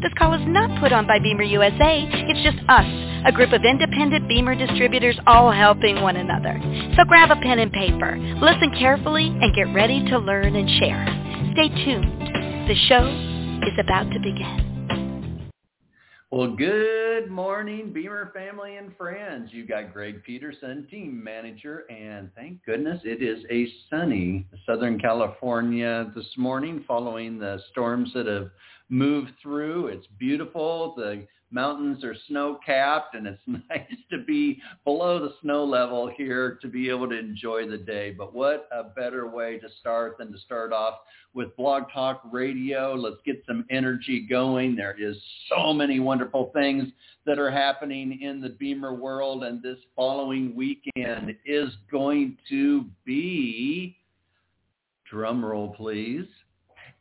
This call is not put on by BEMER USA. It's just us, a group of independent BEMER distributors all helping one another. So grab a pen and paper, listen carefully, and get ready to learn and share. Stay tuned. The show is about to begin. Well, good morning, BEMER family and friends. You've got Greg Petersen, team manager, and thank goodness it is a sunny Southern California this morning following the storms that have moved through. It's beautiful. The mountains are snow capped and it's nice to be below the snow level here to be able to enjoy the day. But what a better way to start than to start off with Blog Talk Radio. Let's get some energy going. There is so many wonderful things that are happening in the BEMER world and this following weekend is going to be drum roll please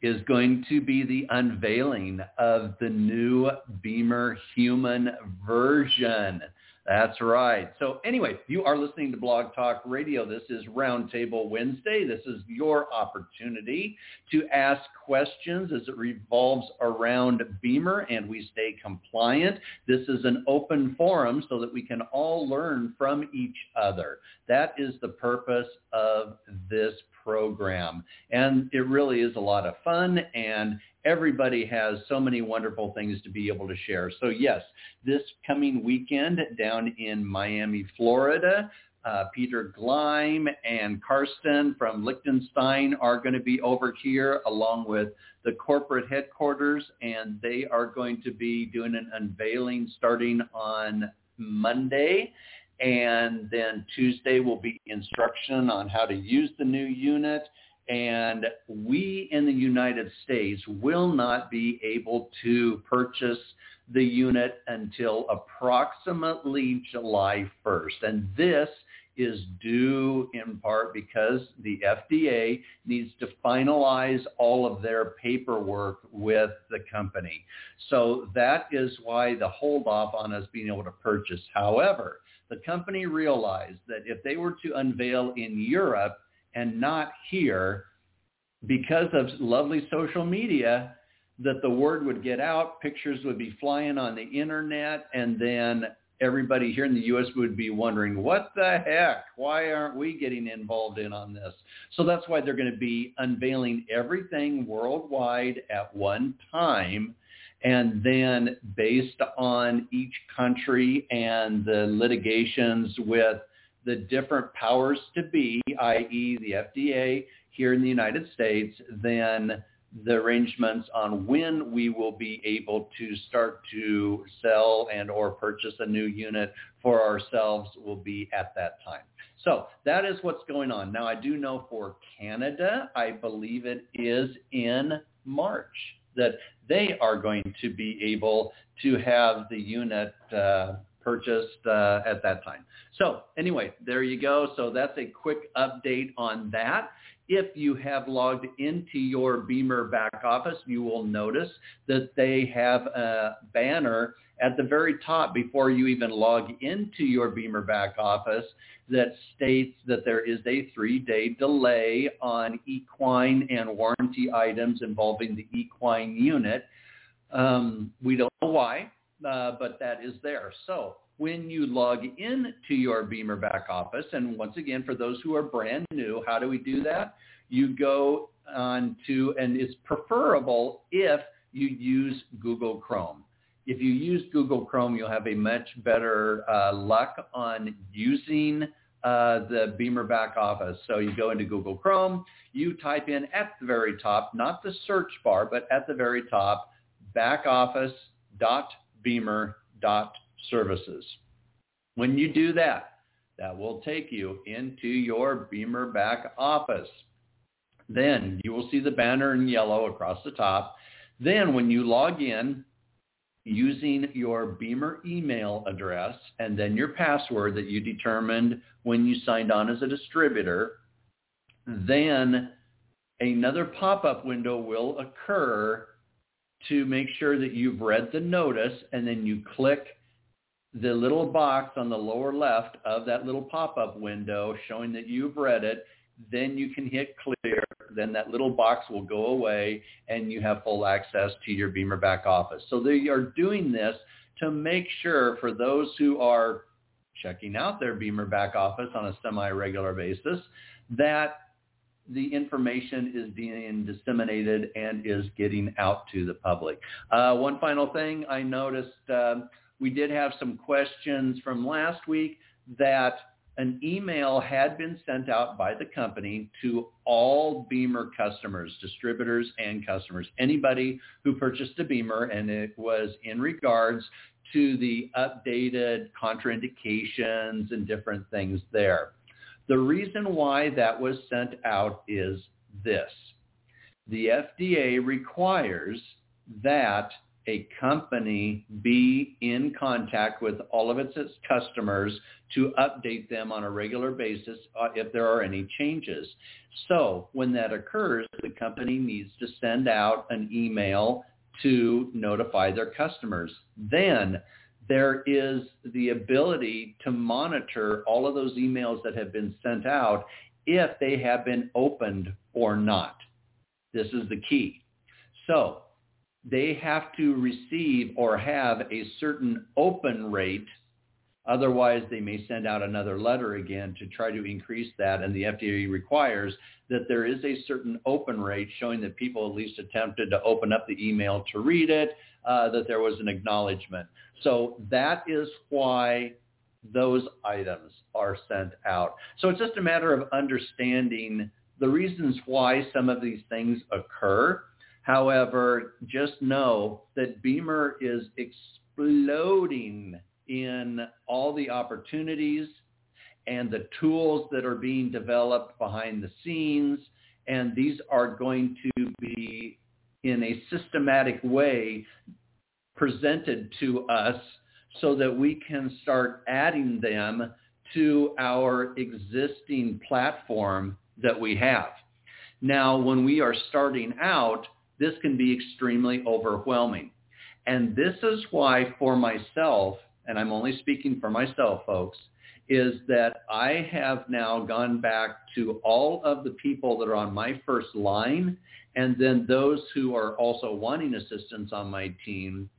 is going to be the unveiling of the new BEMER Human version. That's right. So anyway, you are listening to Blog Talk Radio. This is Roundtable Wednesday. This is your opportunity to ask questions as it revolves around BEMER and we stay compliant. This is an open forum so that we can all learn from each other. That is the purpose of this program. And it really is a lot of fun and everybody has so many wonderful things to be able to share. So yes, this coming weekend down in Miami, Florida, uh, Peter Gleim and Karsten from Liechtenstein are going to be over here along with the corporate headquarters and they are going to be doing an unveiling starting on Monday and then Tuesday will be instruction on how to use the new unit and we in the United States will not be able to purchase the unit until approximately July 1st. And this is due in part because the FDA needs to finalize all of their paperwork with the company. So that is why the hold off on us being able to purchase. However, the company realized that if they were to unveil in Europe, and not here because of lovely social media that the word would get out, pictures would be flying on the internet, and then everybody here in the U.S. would be wondering, what the heck? Why aren't we getting involved in on this? So that's why they're going to be unveiling everything worldwide at one time. And then based on each country and the litigations with the different powers to be, i.e. the FDA here in the United States, then the arrangements on when we will be able to start to sell and or purchase a new unit for ourselves will be at that time. So that is what's going on. Now I do know for Canada, I believe it is in March that they are going to be able to have the unit uh, purchased uh, at that time. So anyway, there you go. So that's a quick update on that. If you have logged into your BEMER back office, you will notice that they have a banner at the very top before you even log into your BEMER back office that states that there is a three-day delay on equine and warranty items involving the equine unit. Um, we don't know why, uh, but that is there. So when you log in to your BEMER back office, and once again, for those who are brand new, how do we do that? You go on to, and it's preferable if you use Google Chrome. If you use Google Chrome, you'll have a much better uh, luck on using uh, the BEMER back office. So you go into Google Chrome, you type in at the very top, not the search bar, but at the very top, backoffice.beamer.services. When you do that, that will take you into your BEMER back office. Then you will see the banner in yellow across the top. Then when you log in using your BEMER email address and then your password that you determined when you signed on as a distributor, then another pop-up window will occur to make sure that you've read the notice and then you click the little box on the lower left of that little pop-up window showing that you've read it, then you can hit clear. Then that little box will go away and you have full access to your BEMER back office. So they are doing this to make sure for those who are checking out their BEMER back office on a semi-regular basis that the information is being disseminated and is getting out to the public. Uh, one final thing I noticed, uh, we did have some questions from last week that an email had been sent out by the company to all BEMER customers, distributors and customers, anybody who purchased a BEMER, and it was in regards to the updated contraindications and different things there. The reason why that was sent out is this. The FDA requires that a company be in contact with all of its, customers to update them on a regular basis uh, if there are any changes. So when that occurs, the company needs to send out an email to notify their customers. Then there is the ability to monitor all of those emails that have been sent out if they have been opened or not. This is the key. So they have to receive or have a certain open rate. Otherwise, they may send out another letter again to try to increase that. And the FDA requires that there is a certain open rate showing that people at least attempted to open up the email to read it, uh, that there was an acknowledgement. So that is why those items are sent out. So it's just a matter of understanding the reasons why some of these things occur However, just know that BEMER is exploding in all the opportunities and the tools that are being developed behind the scenes. And these are going to be in a systematic way presented to us so that we can start adding them to our existing platform that we have. Now, when we are starting out, this can be extremely overwhelming. And this is why for myself, and I'm only speaking for myself, folks, is that I have now gone back to all of the people that are on my first line and then those who are also wanting assistance on my team.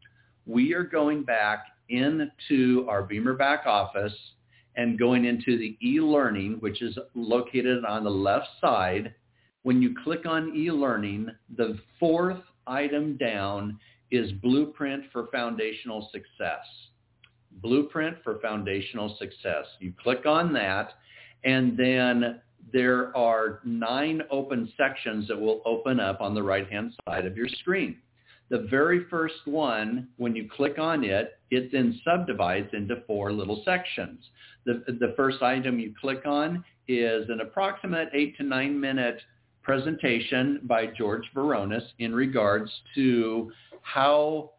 We are going back into our BEMER back office and going into the e-learning, which is located on the left side when you click on e-learning, the fourth item down is Blueprint for Foundational Success. Blueprint for Foundational Success. You click on that, and then there are nine open sections that will open up on the right-hand side of your screen. The very first one, when you click on it, it then subdivides into four little sections. The, the first item you click on is an approximate eight to nine minute presentation by George Veronis in regards to how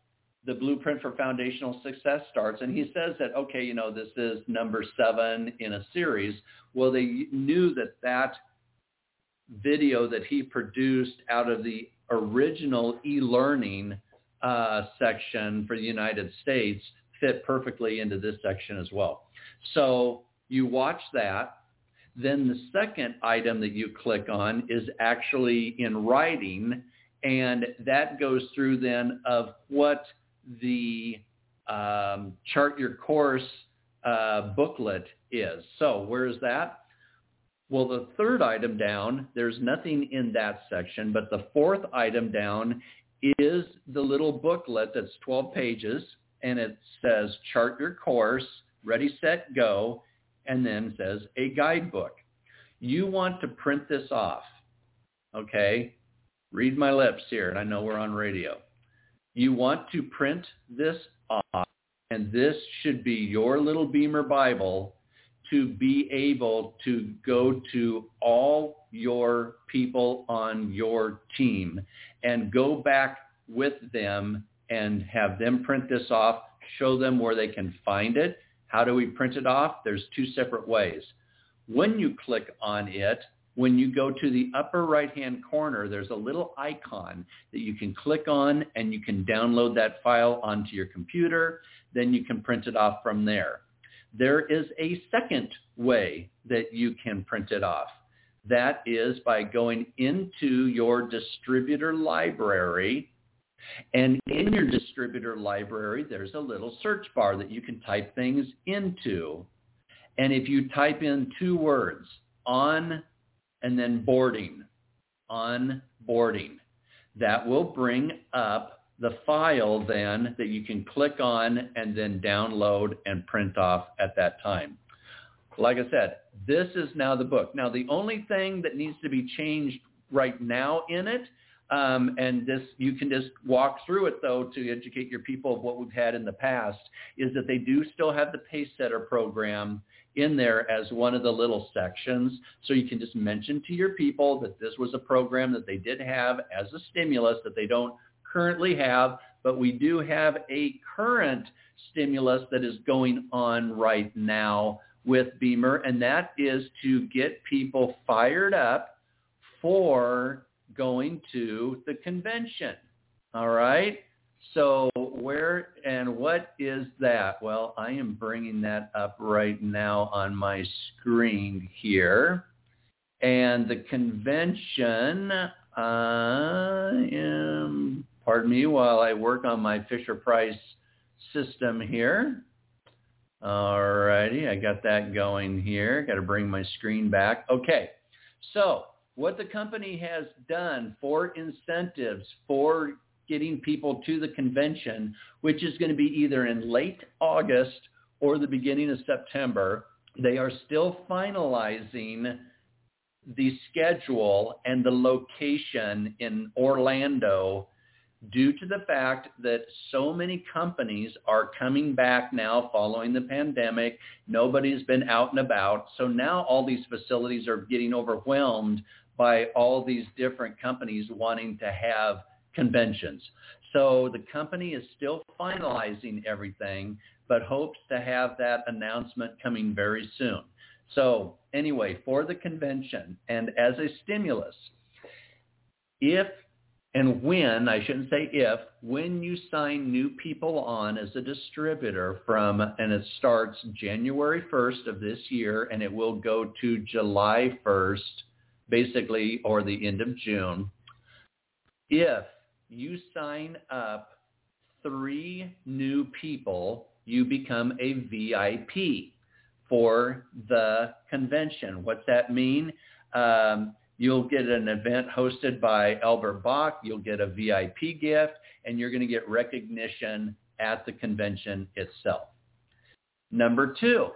the blueprint for foundational success starts. And he says that, okay, you know, this is number seven in a series. Well, they knew that that video that he produced out of the original e-learning uh, section for the United States fit perfectly into this section as well. So you watch that then the second item that you click on is actually in writing, and that goes through then of what the um, chart your course uh, booklet is. So where is that? Well, the third item down, there's nothing in that section, but the fourth item down is the little booklet that's 12 pages, and it says chart your course, ready, set, go, and then says a guidebook. You want to print this off, okay? Read my lips here, and I know we're on radio. You want to print this off, and this should be your little BEMER Bible to be able to go to all your people on your team and go back with them and have them print this off, show them where they can find it. How do we print it off? There's two separate ways. When you click on it, when you go to the upper right-hand corner, there's a little icon that you can click on and you can download that file onto your computer. Then you can print it off from there. There is a second way that you can print it off. That is by going into your distributor library. And in your distributor library, there's a little search bar that you can type things into. And if you type in two words, on and then boarding, on boarding, that will bring up the file then that you can click on and then download and print off at that time. Like I said, this is now the book. Now, the only thing that needs to be changed right now in it, um, and this you can just walk through it though to educate your people of what we've had in the past, is that they do still have the pace setter program in there as one of the little sections. So you can just mention to your people that this was a program that they did have as a stimulus that they don't currently have, but we do have a current stimulus that is going on right now with BEMER, and that is to get people fired up for going to the convention. All right? So where and what is that? Well, I am bringing that up right now on my screen here. And the convention, I am pardon me while I work on my Fisher Price system here. All righty, I got that going here. Got to bring my screen back. Okay, so what the company has done for incentives for getting people to the convention, which is going to be either in late August or the beginning of September, they are still finalizing the schedule and the location in Orlando due to the fact that so many companies are coming back now following the pandemic. Nobody's been out and about. So now all these facilities are getting overwhelmed by all these different companies wanting to have conventions. So the company is still finalizing everything, but hopes to have that announcement coming very soon. So anyway, for the convention and as a stimulus, if and when, I shouldn't say if, when you sign new people on as a distributor from, and it starts January 1st of this year and it will go to July 1st, basically, or the end of June, if you sign up three new people, you become a VIP for the convention. What's that mean? Um, You'll get an event hosted by Albert Bach. You'll get a VIP gift, and you're going to get recognition at the convention itself. Number two,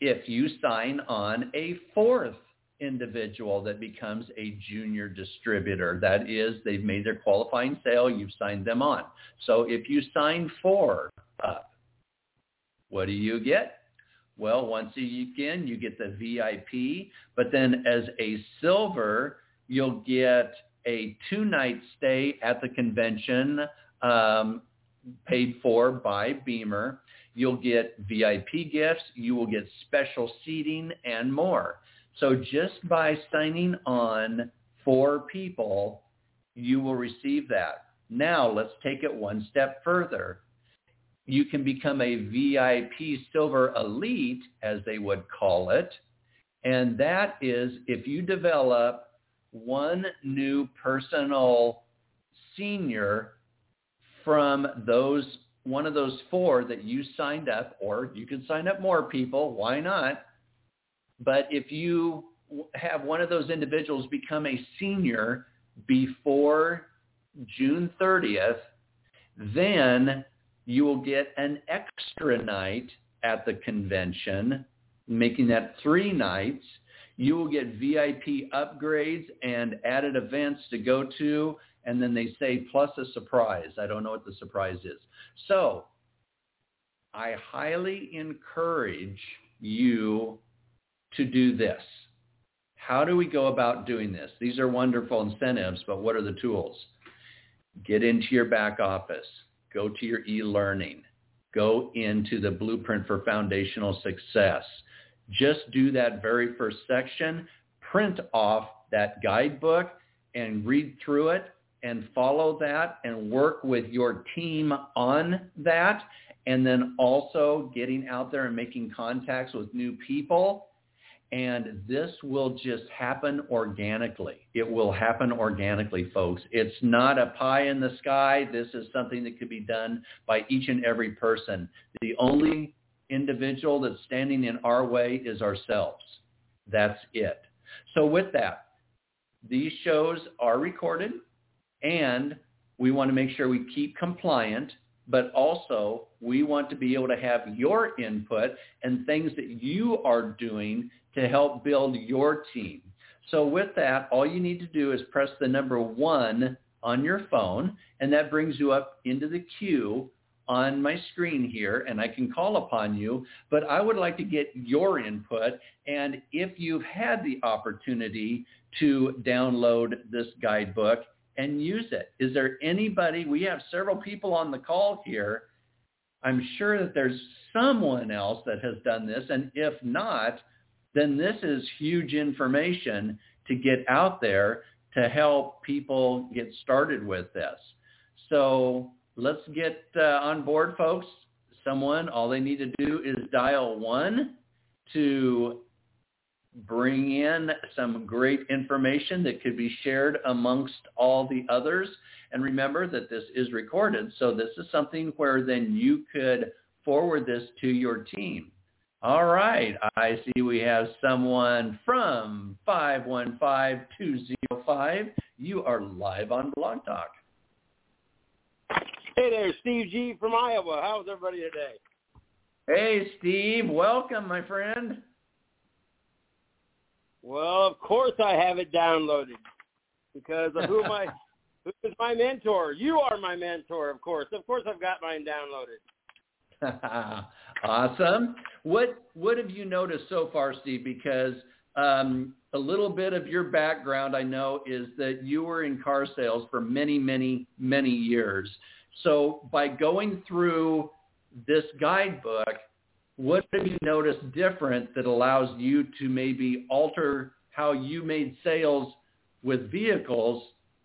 if you sign on a fourth individual that becomes a junior distributor, that is, they've made their qualifying sale, you've signed them on. So if you sign four up, what do you get? Well, once again, you get the VIP, but then as a silver, you'll get a two-night stay at the convention um, paid for by BEMER. You'll get VIP gifts. You will get special seating and more. So just by signing on for people, you will receive that. Now let's take it one step further you can become a VIP Silver Elite, as they would call it. And that is if you develop one new personal senior from those one of those four that you signed up, or you can sign up more people, why not? But if you have one of those individuals become a senior before June 30th, then you will get an extra night at the convention making that three nights. You will get VIP upgrades and added events to go to, and then they say plus a surprise. I don't know what the surprise is. So I highly encourage you to do this. How do we go about doing this? These are wonderful incentives, but what are the tools? Get into your back office. Go to your e-learning. Go into the blueprint for foundational success. Just do that very first section. Print off that guidebook and read through it and follow that and work with your team on that. And then also getting out there and making contacts with new people and this will just happen organically. It will happen organically, folks. It's not a pie in the sky. This is something that could be done by each and every person. The only individual that's standing in our way is ourselves. That's it. So with that, these shows are recorded and we want to make sure we keep compliant, but also we want to be able to have your input and things that you are doing to help build your team. So with that, all you need to do is press the number one on your phone, and that brings you up into the queue on my screen here, and I can call upon you. But I would like to get your input, and if you've had the opportunity to download this guidebook and use it. Is there anybody, we have several people on the call here. I'm sure that there's someone else that has done this, and if not, then this is huge information to get out there to help people get started with this. So let's get uh, on board, folks. Someone, all they need to do is dial one to bring in some great information that could be shared amongst all the others. And remember that this is recorded, so this is something where then you could forward this to your team. All right. I see we have someone from 515205. You are live on Blog Talk. Hey there, Steve G from Iowa. How's everybody today? Hey, Steve. Welcome, my friend. Well, of course I have it downloaded because of who my who is my mentor. You are my mentor, of course. Of course I've got mine downloaded. awesome. What what have you noticed so far, Steve? Because um, a little bit of your background, I know, is that you were in car sales for many, many, many years. So by going through this guidebook, what have you noticed different that allows you to maybe alter how you made sales with vehicles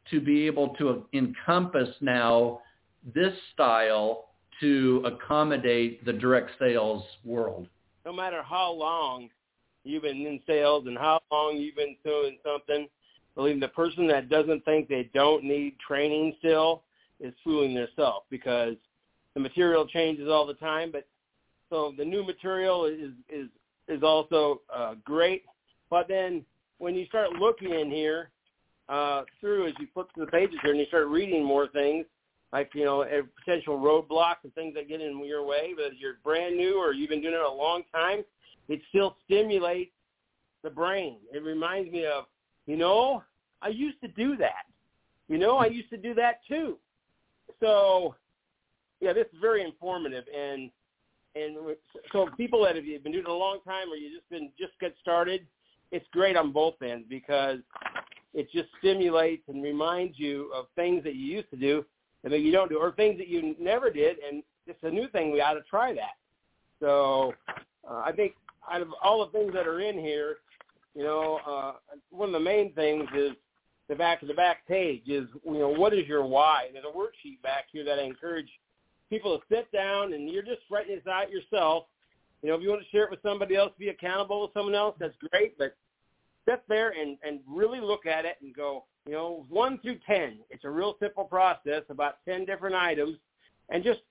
to be able to encompass now this style to accommodate the direct sales world? No matter how long you've been in sales and how long you've been doing something, believe the person that doesn't think they don't need training still is fooling themselves because the material changes all the time. But so the new material is is is also uh, great. But then when you start looking in here uh, through as you flip through the pages here and you start reading more things, like you know potential roadblocks and things that get in your way. If you're brand new or you've been doing it a long time, it still stimulates the brain. It reminds me of, you know, I used to do that. You know, I used to do that too. So, yeah, this is very informative and and so people that have been doing it a long time or you just been just get started, it's great on both ends because it just stimulates and reminds you of things that you used to do that you don't do, or things that you never did, and it's a new thing. We ought to try that. So uh, I think out of all the things that are in here, you know, uh, one of the main things is the back of the back page is, you know, what is your why? There's a worksheet back here that I encourage people to sit down and you're just writing this out yourself. You know, if you want to share it with somebody else, be accountable with someone else, that's great. But sit there and, and really look at it and go, you know, one through 10. It's a real simple process, about 10 different items. And just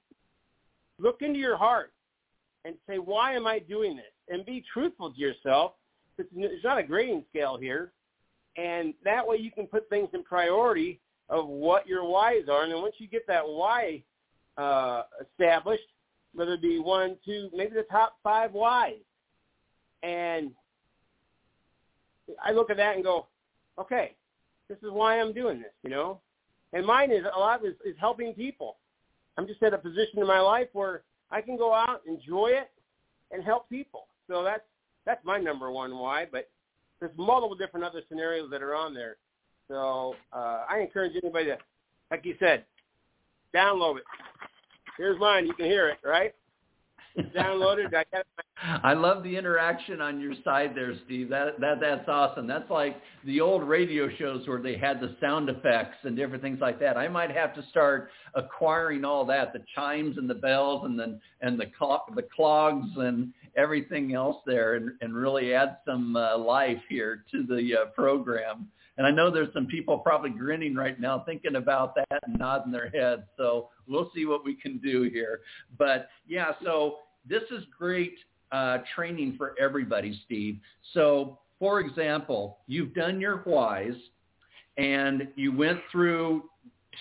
look into your heart and say, why am I doing this? And be truthful to yourself. It's not a grading scale here. And that way you can put things in priority of what your whys are. And then once you get that why uh, established, whether it be one, two, maybe the top five whys, And I look at that and go, okay, this is why I'm doing this, you know. And mine is a lot is, is helping people. I'm just at a position in my life where I can go out, enjoy it, and help people. So that's that's my number one why. But there's multiple different other scenarios that are on there. So uh, I encourage anybody to, like you said, download it. Here's mine. You can hear it, right? Downloaded. I I love the interaction on your side there, Steve. That that that's awesome. That's like the old radio shows where they had the sound effects and different things like that. I might have to start acquiring all that, the chimes and the bells and the and the clock, the clogs and everything else there, and and really add some uh, life here to the uh, program. And I know there's some people probably grinning right now thinking about that and nodding their heads. So we'll see what we can do here. But yeah, so this is great uh, training for everybody, Steve. So for example, you've done your whys and you went through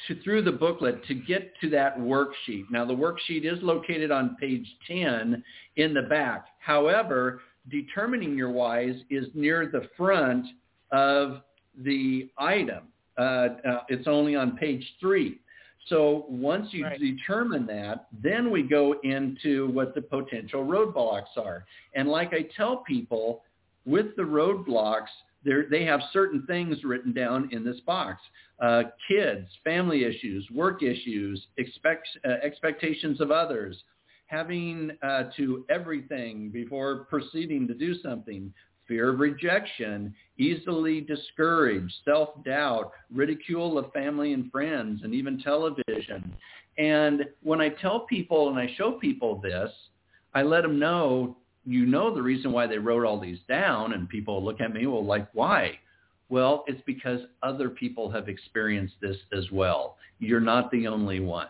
to, through the booklet to get to that worksheet. Now the worksheet is located on page 10 in the back. However, determining your whys is near the front of the item. Uh, uh, it's only on page three. So once you right. determine that, then we go into what the potential roadblocks are. And like I tell people, with the roadblocks, they have certain things written down in this box. Uh, kids, family issues, work issues, expect, uh, expectations of others, having uh, to everything before proceeding to do something, fear of rejection, easily discouraged, self-doubt, ridicule of family and friends, and even television. And when I tell people and I show people this, I let them know, you know the reason why they wrote all these down, and people look at me, well, like, why? Well, it's because other people have experienced this as well. You're not the only one.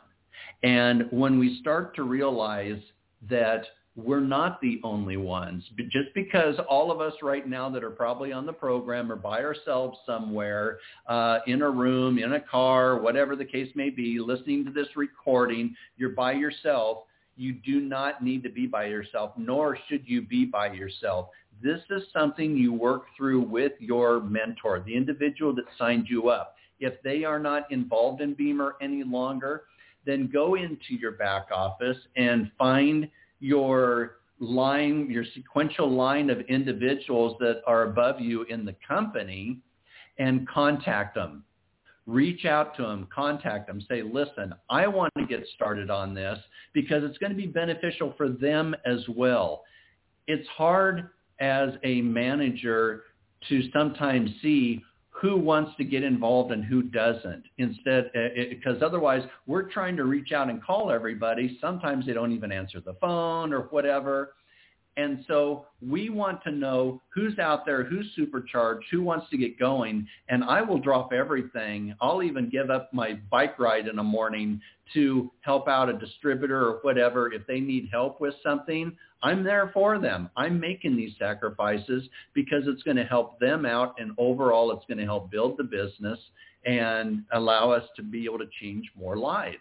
And when we start to realize that we're not the only ones. But just because all of us right now that are probably on the program are by ourselves somewhere uh, in a room, in a car, whatever the case may be, listening to this recording, you're by yourself. You do not need to be by yourself, nor should you be by yourself. This is something you work through with your mentor, the individual that signed you up. If they are not involved in BEMER any longer, then go into your back office and find – your line, your sequential line of individuals that are above you in the company and contact them. Reach out to them, contact them, say, listen, I want to get started on this because it's going to be beneficial for them as well. It's hard as a manager to sometimes see who wants to get involved and who doesn't instead because uh, otherwise we're trying to reach out and call everybody. Sometimes they don't even answer the phone or whatever and so we want to know who's out there, who's supercharged, who wants to get going. And I will drop everything. I'll even give up my bike ride in the morning to help out a distributor or whatever. If they need help with something, I'm there for them. I'm making these sacrifices because it's going to help them out. And overall, it's going to help build the business and allow us to be able to change more lives.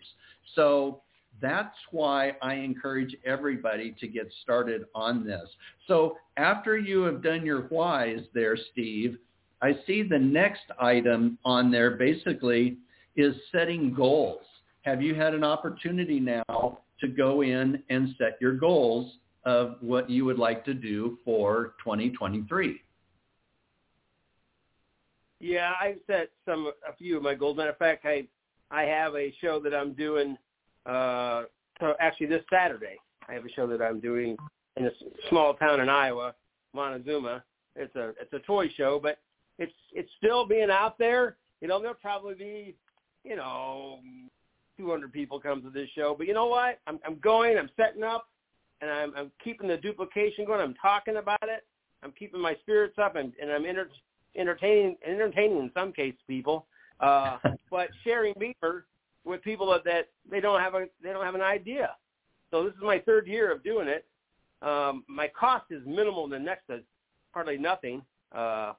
So that's why I encourage everybody to get started on this. So after you have done your whys there, Steve, I see the next item on there basically is setting goals. Have you had an opportunity now to go in and set your goals of what you would like to do for 2023? Yeah, I've set some a few of my goals. Matter of fact, I I have a show that I'm doing uh, so actually this Saturday, I have a show that I'm doing in a small town in Iowa, Montezuma. It's a it's a toy show, but it's it's still being out there. You know, there'll probably be, you know, 200 people come to this show. But you know what? I'm I'm going. I'm setting up, and I'm I'm keeping the duplication going. I'm talking about it. I'm keeping my spirits up, and and I'm enter, entertaining entertaining in some cases people. Uh, but sharing BEMER with people that, that they don't have a they don't have an idea. So this is my third year of doing it. Um, my cost is minimal the next to hardly nothing. Uh,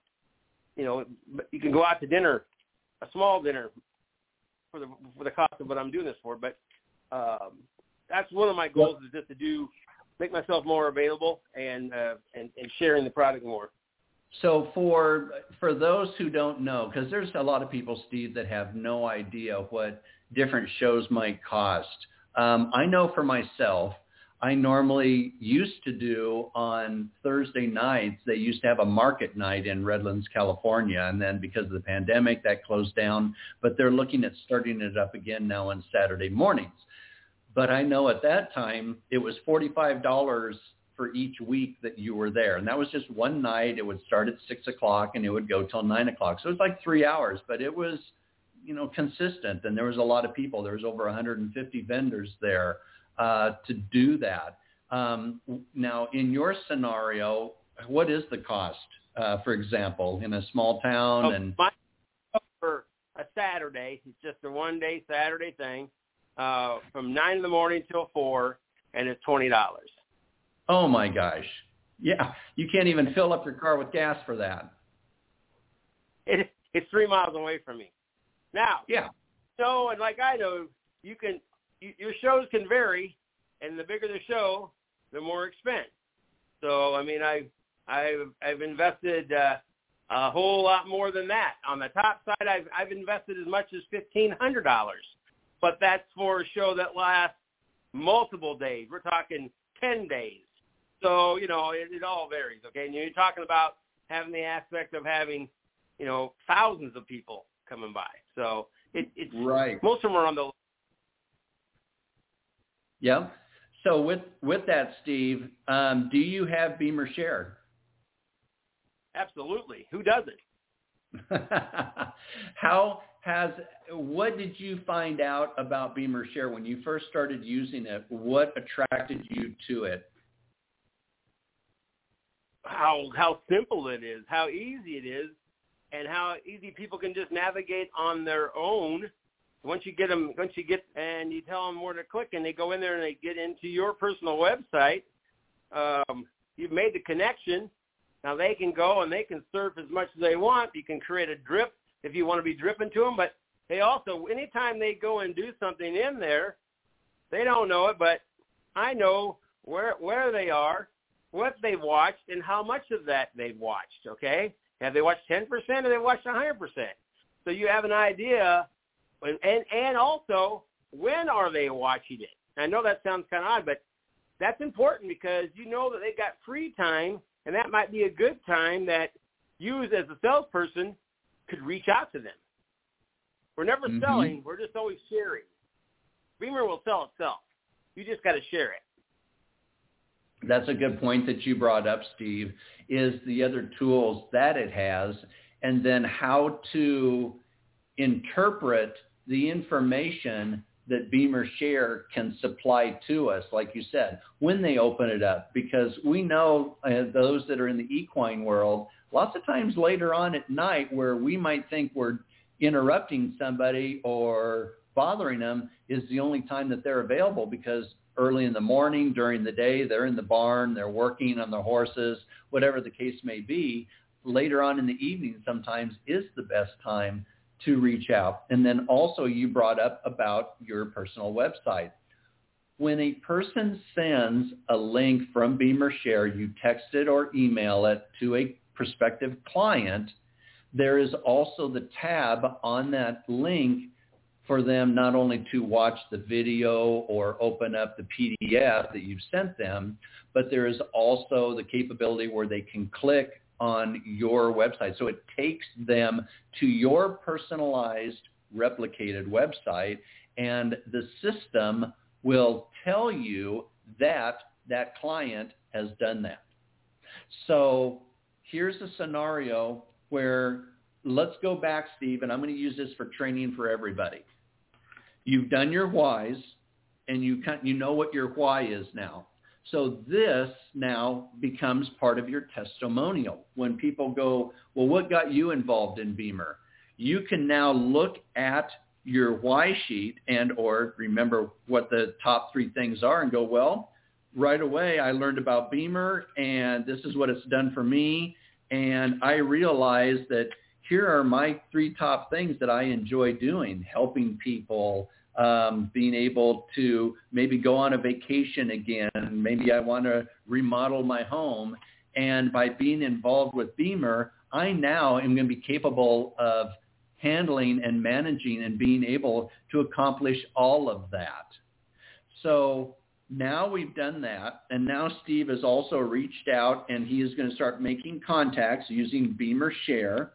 you know, you can go out to dinner, a small dinner, for the for the cost of what I'm doing this for. But um, that's one of my goals is just to do make myself more available and uh, and, and sharing the product more. So for for those who don't know, because there's a lot of people, Steve, that have no idea what different shows might cost. Um, I know for myself, I normally used to do on Thursday nights. They used to have a market night in Redlands, California, and then because of the pandemic, that closed down. But they're looking at starting it up again now on Saturday mornings. But I know at that time it was forty-five dollars for each week that you were there. And that was just one night. It would start at six o'clock and it would go till nine o'clock. So it was like three hours, but it was, you know, consistent. And there was a lot of people. There was over 150 vendors there uh, to do that. Um, now, in your scenario, what is the cost, uh, for example, in a small town? Oh, and my, for a Saturday, it's just a one-day Saturday thing, uh, from nine in the morning till four, and it's twenty dollars. Oh my gosh. Yeah, you can't even fill up your car with gas for that. It, it's three miles away from me. Now, Yeah. so and like I know, you can you, your shows can vary, and the bigger the show, the more expense. So I mean, I I've I've invested uh, a whole lot more than that. On the top side, I've I've invested as much as fifteen hundred dollars, but that's for a show that lasts multiple days. We're talking ten days. So you know, it, it all varies. Okay, and you're talking about having the aspect of having you know thousands of people coming by. So it, it's Right. most of them are on the Yeah. So with with that, Steve, um, do you have BEMER Share? absolutely. Who doesn't? How has what did you find out about BEMER Share when you first started using it? What attracted you to it? how how simple it is, how easy it is, and how easy people can just navigate on their own. Once you get them, once you get and you tell them where to click, and they go in there and they get into your personal website, um, you've made the connection. Now they can go and they can surf as much as they want. You can create a drip if you want to be dripping to them, but they also, anytime they go and do something in there, they don't know it, but I know where where they are, what they've watched, and how much of that they've watched. Okay, have they watched ten percent or they watched a hundred percent? So you have an idea, and and and also when are they watching it? I know that sounds kind of odd, but that's important because you know that they've got free time, and that might be a good time that you, as a salesperson, could reach out to them. We're never Mhm. selling; we're just always sharing. BEMER will sell itself. You just got to share it. That's a good point that you brought up, Steve, is the other tools that it has and then how to interpret the information that BEMER Share can supply to us, like you said, when they open it up. Because we know uh, those that are in the equine world, lots of times later on at night where we might think we're interrupting somebody or bothering them is the only time that they're available because early in the morning, during the day, they're in the barn, they're working on their horses, whatever the case may be. Later on in the evening sometimes is the best time to reach out. And then also you brought up about your personal website. When a person sends a link from BEMER Share, you text it or email it to a prospective client, there is also the tab on that link for them not only to watch the video or open up the PDF that you've sent them, but there is also the capability where they can click on your website. So it takes them to your personalized replicated website and the system will tell you that that client has done that. So here's a scenario where let's go back, Steve, and I'm going to use this for training for everybody. You've done your whys, and you you know what your why is now. So this now becomes part of your testimonial. When people go, well, what got you involved in BEMER? You can now look at your why sheet and or remember what the top three things are and go, well, right away I learned about BEMER and this is what it's done for me. And I realized that here are my three top things that I enjoy doing, helping people, um, being able to maybe go on a vacation again. Maybe I want to remodel my home. And by being involved with BEMER, I now am going to be capable of handling and managing and being able to accomplish all of that. So now we've done that, and now Steve has also reached out and he is going to start making contacts using BEMER Share.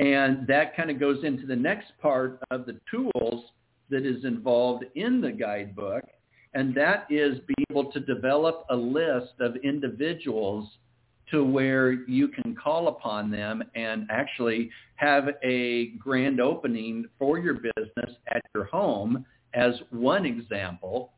And that kind of goes into the next part of the tools that is involved in the guidebook, and that is being able to develop a list of individuals to where you can call upon them and actually have a grand opening for your business at your home as one example.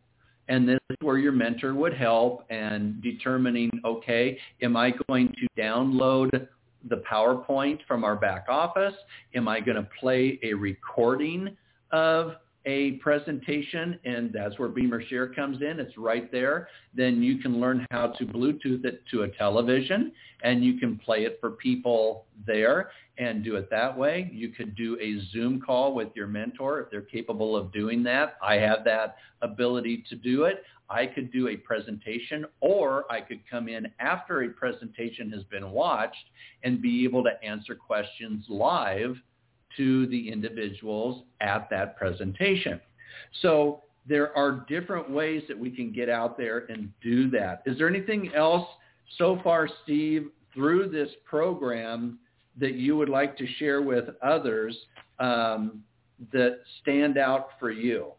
And this is where your mentor would help and determining, okay, am I going to download the PowerPoint from our back office? Am I going to play a recording of a presentation and that's where BEMER Share comes in. It's right there. Then you can learn how to Bluetooth it to a television and you can play it for people there and do it that way. You could do a Zoom call with your mentor if they're capable of doing that. I have that ability to do it. I could do a presentation or I could come in after a presentation has been watched and be able to answer questions live to the individuals at that presentation. So there are different ways that we can get out there and do that. Is there anything else so far, Steve, through this program that you would like to share with others um, that stand out for you?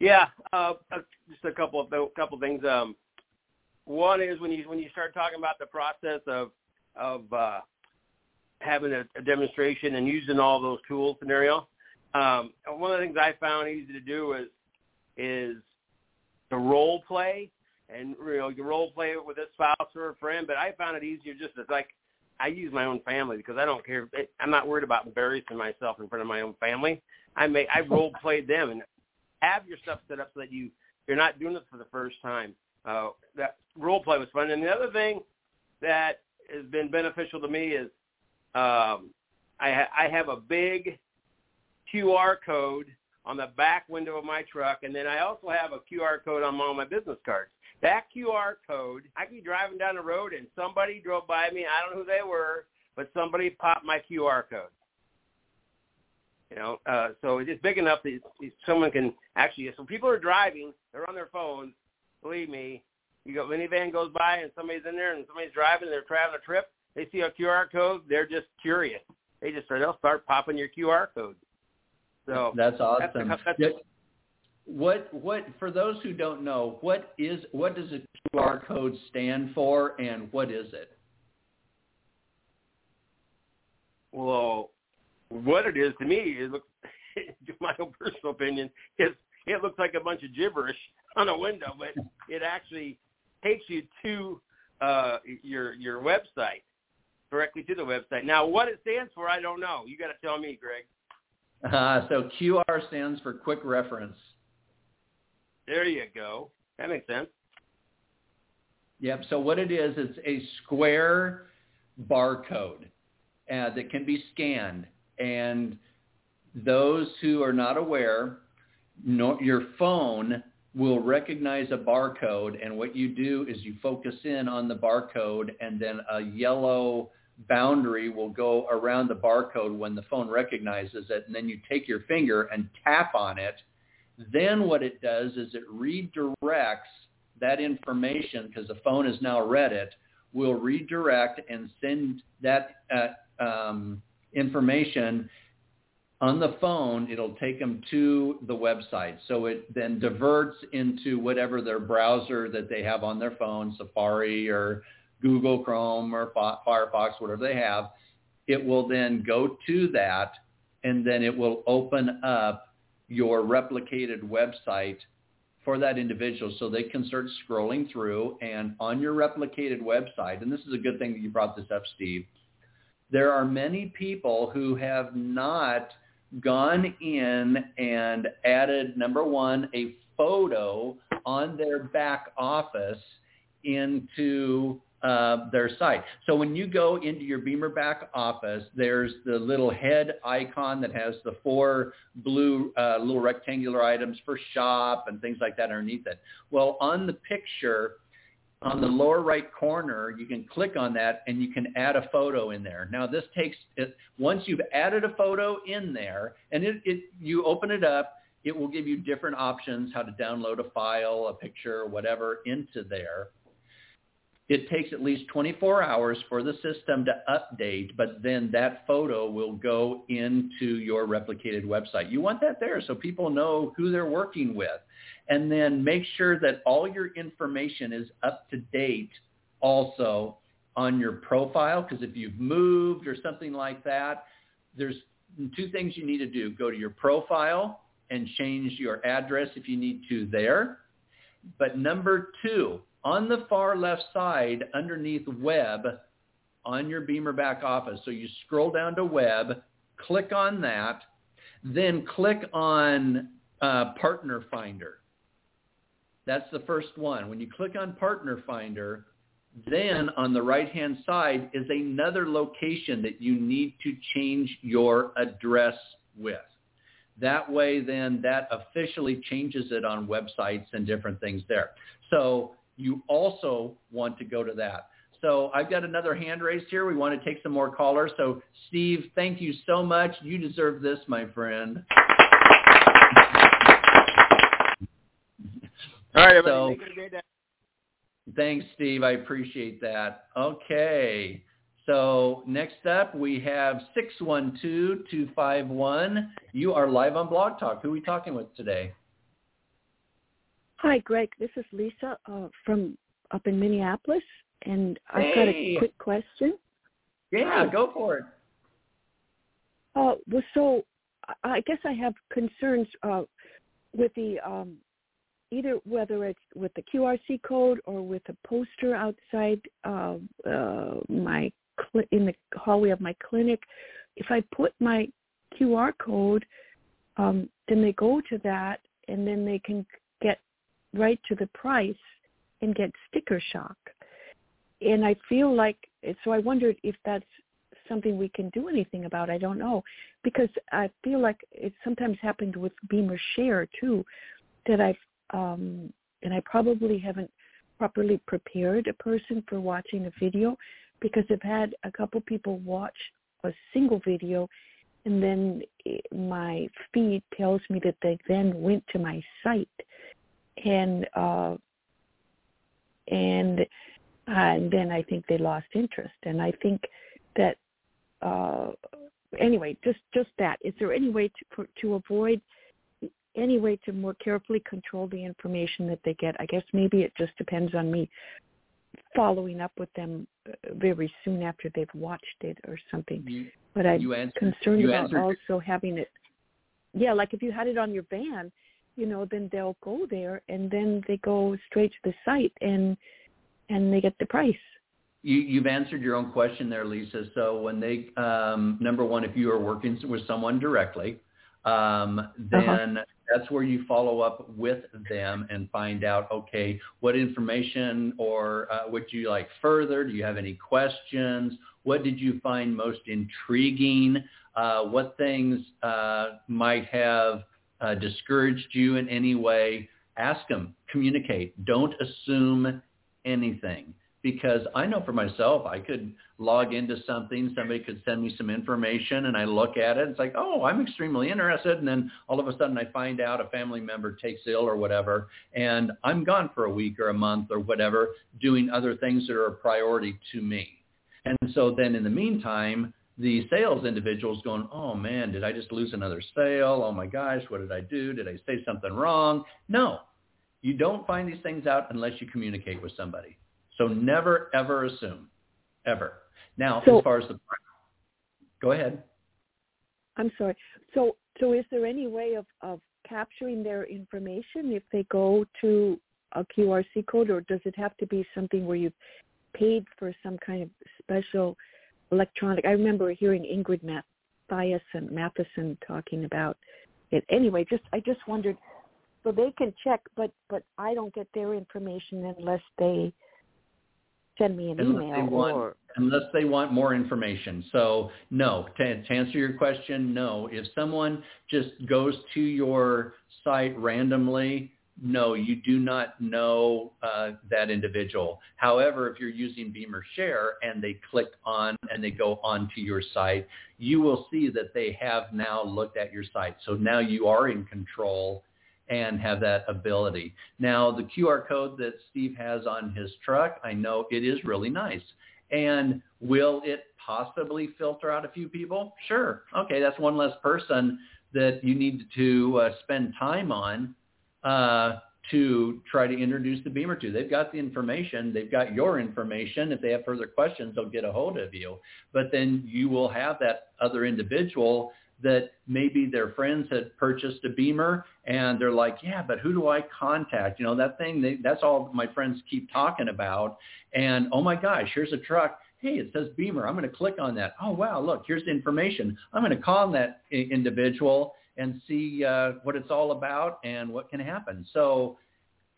Yeah, uh, uh just a couple of a couple of things. Um, one is when you when you start talking about the process of of uh, having a, a demonstration and using all those tools scenario. Um, one of the things I found easy to do is is to role play and you know you role play it with a spouse or a friend. But I found it easier just as like I use my own family because I don't care. I'm not worried about embarrassing myself in front of my own family. I may I role played them and have your stuff set up so that you you're not doing it for the first time. Uh, that role play was fun. And the other thing that has been beneficial to me is um, I, ha- I have a big QR code on the back window of my truck, and then I also have a QR code on all my business cards. That QR code, I could be driving down the road and somebody drove by me. I don't know who they were, but somebody popped my QR code. You know, uh, so it's big enough that someone can actually. So people are driving, they're on their phones. Believe me, you go minivan goes by and somebody's in there and somebody's driving, they're traveling a trip they see a QR code, they're just curious. They just they'll start popping your QR code. So that's awesome. That's, that's, what what for those who don't know, what is what does a QR code stand for, and what is it? Well, what it is to me is, my own personal opinion, is it looks like a bunch of gibberish on a window, but it actually takes you to uh, your your website directly to the website. Now, what it stands for, I don't know. You got to tell me, Greg. Uh, so QR stands for quick reference. There you go. That makes sense. Yep. So what it is, it's a square barcode uh, that can be scanned. And those who are not aware, no, your phone will recognize a barcode. And what you do is you focus in on the barcode and then a yellow boundary will go around the barcode when the phone recognizes it, and then you take your finger and tap on it. Then what it does is it redirects that information because the phone has now read it, will redirect and send that uh, um, information on the phone. It'll take them to the website. So it then diverts into whatever their browser that they have on their phone, Safari or Google Chrome or Firefox, whatever they have, it will then go to that and then it will open up your replicated website for that individual so they can start scrolling through and on your replicated website, and this is a good thing that you brought this up, Steve, there are many people who have not gone in and added, number one, a photo on their back office into their site. So when you go into your BEMER back office, there's the little head icon that has the four blue uh, little rectangular items for shop and things like that underneath it. Well, on the picture, on the lower right corner, you can click on that and you can add a photo in there. Now this takes, it, once you've added a photo in there and it, it, you open it up, it will give you different options how to download a file, a picture, whatever into there. It takes at least 24 hours for the system to update, but then that photo will go into your replicated website. You want that there so people know who they're working with. And then make sure that all your information is up to date also on your profile because if you've moved or something like that, there's two things you need to do. Go to your profile and change your address if you need to there. But number two, on the far left side underneath web on your BEMER back office. So you scroll down to web, click on that, then click on uh, Partner Finder. That's the first one. When you click on Partner Finder, then on the right-hand side is another location that you need to change your address with. That way, then that officially changes it on websites and different things there. So you also want to go to that. So I've got another hand raised here. We want to take some more callers. So Steve, thank you so much. You deserve this, my friend. All right, everybody. So, thanks, Steve. I appreciate that. Okay. So next up, we have 612-251. You are live on Blog Talk. Who are we talking with today? Hi, Greg. This is Lisa uh, from up in Minneapolis, and I've hey. got a quick question. Yeah, Hi. go for it. Uh, well, so I guess I have concerns uh, with the um, either whether it's with the QRC code or with a poster outside uh, uh, my cl- in the hallway of my clinic. If I put my QR code, um, then they go to that, and then they can right to the price and get sticker shock. And I feel like, so I wondered if that's something we can do anything about. I don't know. Because I feel like it sometimes happened with BEMER Share too, that I've, um, and I probably haven't properly prepared a person for watching a video because I've had a couple people watch a single video and then my feed tells me that they then went to my site and uh, and uh, and then I think they lost interest. And I think that uh, anyway, just just that. Is there any way to to avoid any way to more carefully control the information that they get? I guess maybe it just depends on me following up with them uh, very soon after they've watched it or something. You, but I'm concerned you about answered. also having it. Yeah, like if you had it on your van, you know, then they'll go there and then they go straight to the site and and they get the price. You, you've answered your own question there, Lisa. So when they, um, number one, if you are working with someone directly, um, uh-huh. then uh-huh. that's where you follow up with them and find out, okay, what information or uh, would you like further? Do you have any questions? What did you find most intriguing? Uh, what things uh, might have uh, discouraged you in any way, ask them, communicate. Don't assume anything. Because I know for myself, I could log into something, somebody could send me some information and I look at it. It's like, oh, I'm extremely interested. And then all of a sudden I find out a family member takes ill or whatever. And I'm gone for a week or a month or whatever doing other things that are a priority to me. And so then in the meantime, the sales individuals going, oh man, did I just lose another sale? Oh my gosh, what did I do? Did I say something wrong? No, you don't find these things out unless you communicate with somebody. So never, ever assume, ever. Now, so, as far as the, go ahead. I'm sorry. So, so is there any way of, of capturing their information if they go to a QRC code, or does it have to be something where you've paid for some kind of special electronic. I remember hearing Ingrid Matthiasson, Matheson talking about it. Anyway, just I just wondered, so they can check, but but I don't get their information unless they send me an unless email want, or unless they want more information. So no, to, to answer your question, no. If someone just goes to your site randomly, no, you do not know uh, that individual. However, if you're using BEMER Share and they click on and they go onto your site, you will see that they have now looked at your site. So now you are in control and have that ability. Now, the QR code that Steve has on his truck, I know it is really nice. And will it possibly filter out a few people? Sure. Okay, that's one less person that you need to uh, spend time on uh, to try to introduce the BEMER to. They've got the information. They've got your information. If they have further questions, they'll get a hold of you. But then you will have that other individual that maybe their friends had purchased a BEMER and they're like, yeah, but who do I contact? You know, that thing, they, that's all my friends keep talking about. And oh my gosh, here's a truck. Hey, it says BEMER. I'm going to click on that. Oh, wow, look, here's the information. I'm going to call that individual and see uh, what it's all about and what can happen. So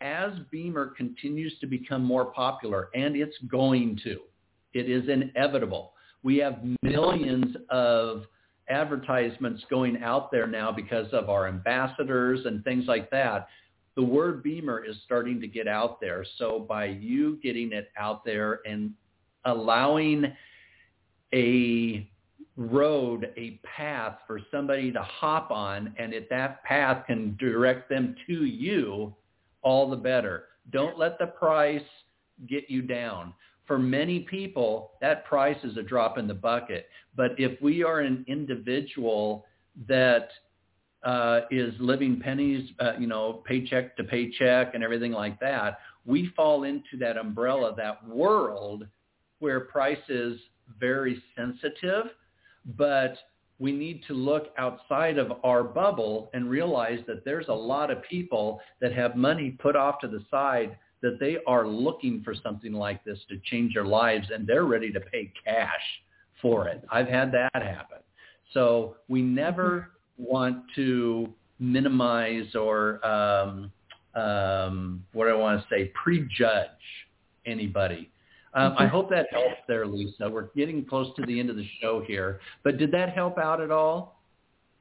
as BEMER continues to become more popular, and it's going to, it is inevitable. We have millions of advertisements going out there now because of our ambassadors and things like that. The word BEMER is starting to get out there. So by you getting it out there and allowing a road, a path for somebody to hop on, and if that path can direct them to you, all the better. Don't let the price get you down for many people, that price is a drop in the bucket. But if we are an individual that uh, is living pennies, uh, you know, paycheck to paycheck and everything like that, we fall into that umbrella, that world where price is very sensitive, but we need to look outside of our bubble and realize that there's a lot of people that have money put off to the side that they are looking for something like this to change their lives and they're ready to pay cash for it. I've had that happen. So we never want to minimize or um, um, what do I want to say, prejudge anybody. Um, I hope that helps there, Lisa. We're getting close to the end of the show here, but did that help out at all?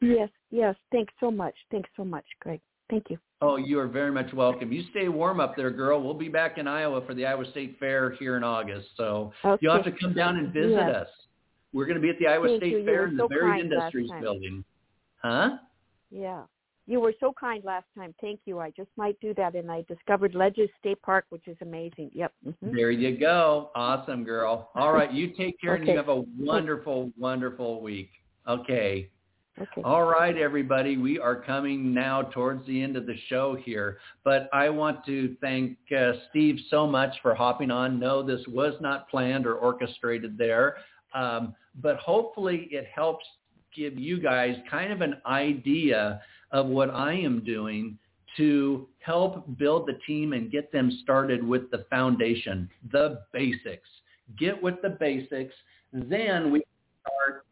Yes, yes. Thanks so much. Thanks so much, Greg. Thank you. Oh, you are very much welcome. You stay warm up there, girl. We'll be back in Iowa for the Iowa State Fair here in August. So okay. you'll have to come down and visit yes. us. We're going to be at the Iowa Thank State you. Fair you in so the Varied Industries building. Huh? Yeah. You were so kind last time. Thank you. I just might do that. And I discovered Ledges State Park, which is amazing. Yep. Mm-hmm. There you go. Awesome, girl. All right. You take care okay. and you have a wonderful, wonderful week. Okay. Okay. All right, everybody. We are coming now towards the end of the show here, but I want to thank uh, Steve so much for hopping on. No, this was not planned or orchestrated there, um, but hopefully it helps give you guys kind of an idea of what I am doing to help build the team and get them started with the foundation, the basics. Get with the basics. Then we start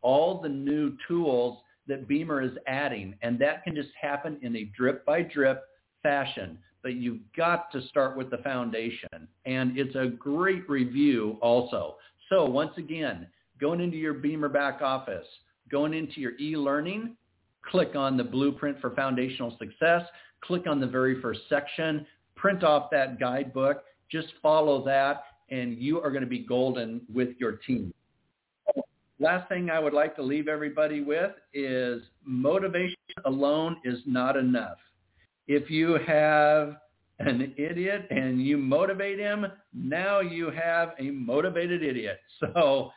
all the new tools that BEMER is adding. And that can just happen in a drip by drip fashion. But you've got to start with the foundation. And it's a great review also. So once again, going into your BEMER back office, going into your e-learning, click on the blueprint for foundational success, click on the very first section, print off that guidebook, just follow that, and you are going to be golden with your team. Last thing I would like to leave everybody with is motivation alone is not enough. If you have an idiot and you motivate him, now you have a motivated idiot. So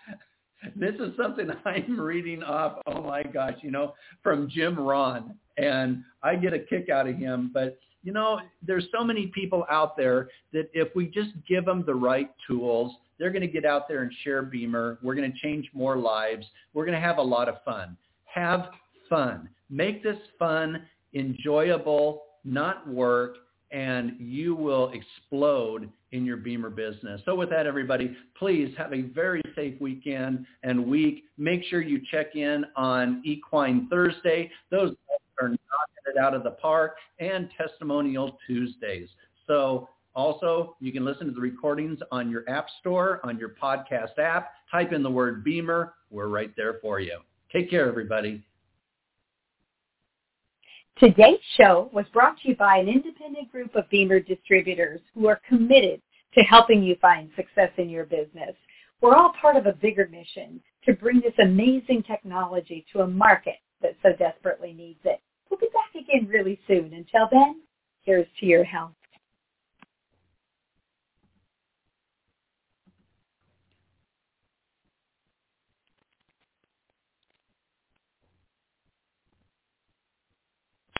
this is something I'm reading off, oh my gosh, you know, from Jim Rohn. And I get a kick out of him. But, you know, there's so many people out there that if we just give them the right tools, they're going to get out there and share BEMER. We're going to change more lives. We're going to have a lot of fun. Have fun. Make this fun, enjoyable, not work, and you will explode in your BEMER business. So with that, everybody, please have a very safe weekend and week. Make sure you check in on Equine Thursday. Those are knocking it out of the park and Testimonial Tuesdays. So Also, you can listen to the recordings on your app store, on your podcast app. Type in the word BEMER. We're right there for you. Take care, everybody. Today's show was brought to you by an independent group of BEMER distributors who are committed to helping you find success in your business. We're all part of a bigger mission to bring this amazing technology to a market that so desperately needs it. We'll be back again really soon. Until then, here's to your health.